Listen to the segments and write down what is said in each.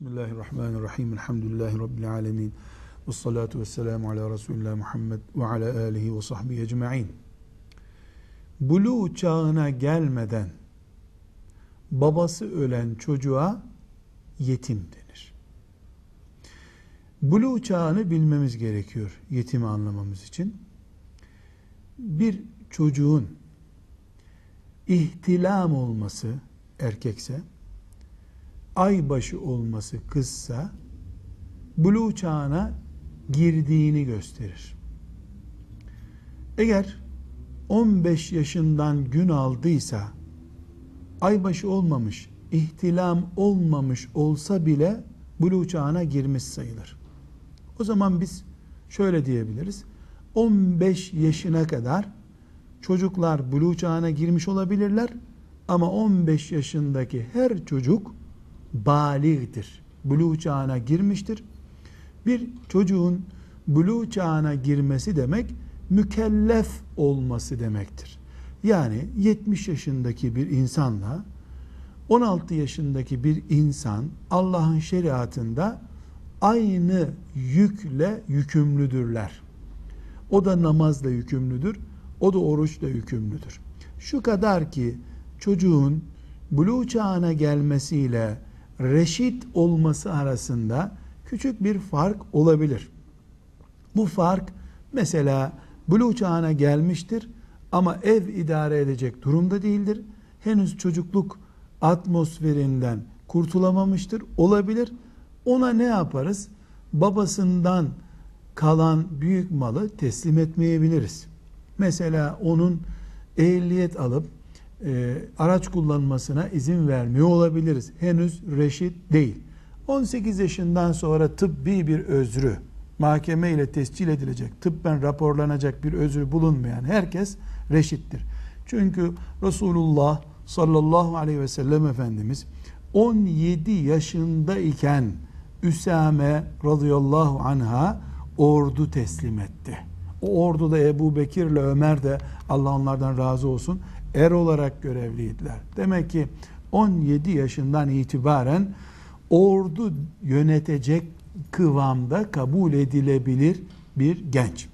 Bismillahirrahmanirrahim. Elhamdülillahi Rabbil alemin. Ve salatu ve selamu ala Resulullah Muhammed ve ala alihi ve sahbihi ecma'in. Bulu çağına gelmeden babası ölen çocuğa yetim denir. Bulu çağını bilmemiz gerekiyor yetimi anlamamız için. Bir çocuğun ihtilam olması erkekse aybaşı olması kızsa buluğ çağına girdiğini gösterir. Eğer 15 yaşından gün aldıysa aybaşı olmamış, ihtilam olmamış olsa bile buluğ çağına girmiş sayılır. O zaman biz şöyle diyebiliriz. 15 yaşına kadar çocuklar buluğ çağına girmiş olabilirler ama 15 yaşındaki her çocuk baligdir. Buluğ çağına girmiştir. Bir çocuğun buluğ çağına girmesi demek mükellef olması demektir. Yani 70 yaşındaki bir insanla 16 yaşındaki bir insan Allah'ın şeriatında aynı yükle yükümlüdürler. O da namazla yükümlüdür, o da oruçla yükümlüdür. Şu kadar ki çocuğun buluğ çağına gelmesiyle reşit olması arasında küçük bir fark olabilir. Bu fark mesela buluğ çağına gelmiştir ama ev idare edecek durumda değildir. Henüz çocukluk atmosferinden kurtulamamıştır. Olabilir. Ona ne yaparız? Babasından kalan büyük malı teslim etmeyebiliriz. Mesela onun ehliyet alıp e, araç kullanmasına izin vermiyor olabiliriz. Henüz reşit değil. 18 yaşından sonra tıbbi bir özrü mahkeme ile tescil edilecek, tıbben raporlanacak bir özrü bulunmayan herkes reşittir. Çünkü Resulullah sallallahu aleyhi ve sellem Efendimiz 17 yaşında iken Üsame radıyallahu anha ordu teslim etti. O orduda Ebu Bekir ile Ömer de Allah onlardan razı olsun er olarak görevliydiler. Demek ki 17 yaşından itibaren ordu yönetecek kıvamda kabul edilebilir bir genç.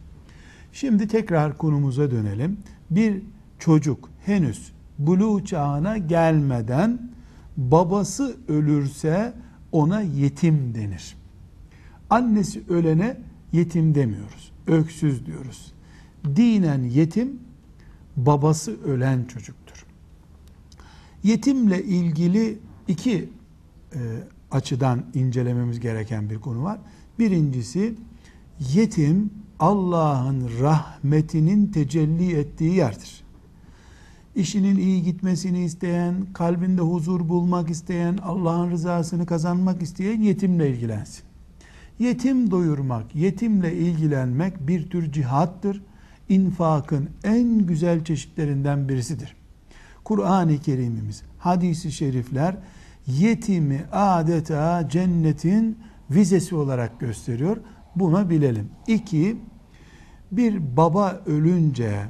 Şimdi tekrar konumuza dönelim. Bir çocuk henüz buluğ çağına gelmeden babası ölürse ona yetim denir. Annesi ölene yetim demiyoruz. Öksüz diyoruz. Dinen yetim babası ölen çocuktur. Yetimle ilgili iki e, açıdan incelememiz gereken bir konu var. Birincisi yetim Allah'ın rahmetinin tecelli ettiği yerdir. İşinin iyi gitmesini isteyen, kalbinde huzur bulmak isteyen, Allah'ın rızasını kazanmak isteyen yetimle ilgilensin. Yetim doyurmak, yetimle ilgilenmek bir tür cihattır infakın en güzel çeşitlerinden birisidir. Kur'an-ı Kerimimiz, hadisi şerifler yetimi adeta cennetin vizesi olarak gösteriyor. Buna bilelim. İki, bir baba ölünce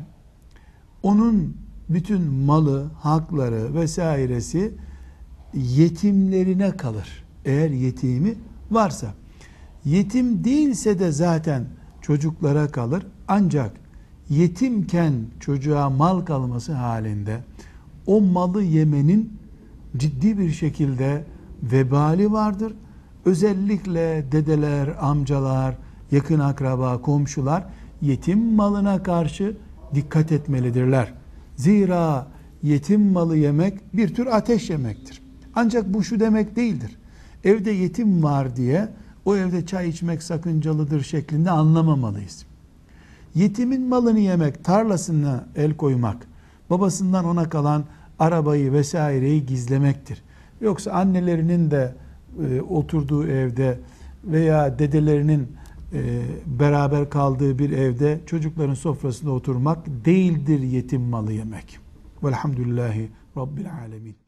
onun bütün malı, hakları vesairesi yetimlerine kalır. Eğer yetimi varsa. Yetim değilse de zaten çocuklara kalır. Ancak yetimken çocuğa mal kalması halinde o malı yemenin ciddi bir şekilde vebali vardır. Özellikle dedeler, amcalar, yakın akraba, komşular yetim malına karşı dikkat etmelidirler. Zira yetim malı yemek bir tür ateş yemektir. Ancak bu şu demek değildir. Evde yetim var diye o evde çay içmek sakıncalıdır şeklinde anlamamalıyız. Yetimin malını yemek, tarlasına el koymak, babasından ona kalan arabayı vesaireyi gizlemektir. Yoksa annelerinin de e, oturduğu evde veya dedelerinin e, beraber kaldığı bir evde çocukların sofrasında oturmak değildir yetim malı yemek. Velhamdülillahi Rabbil Alemin.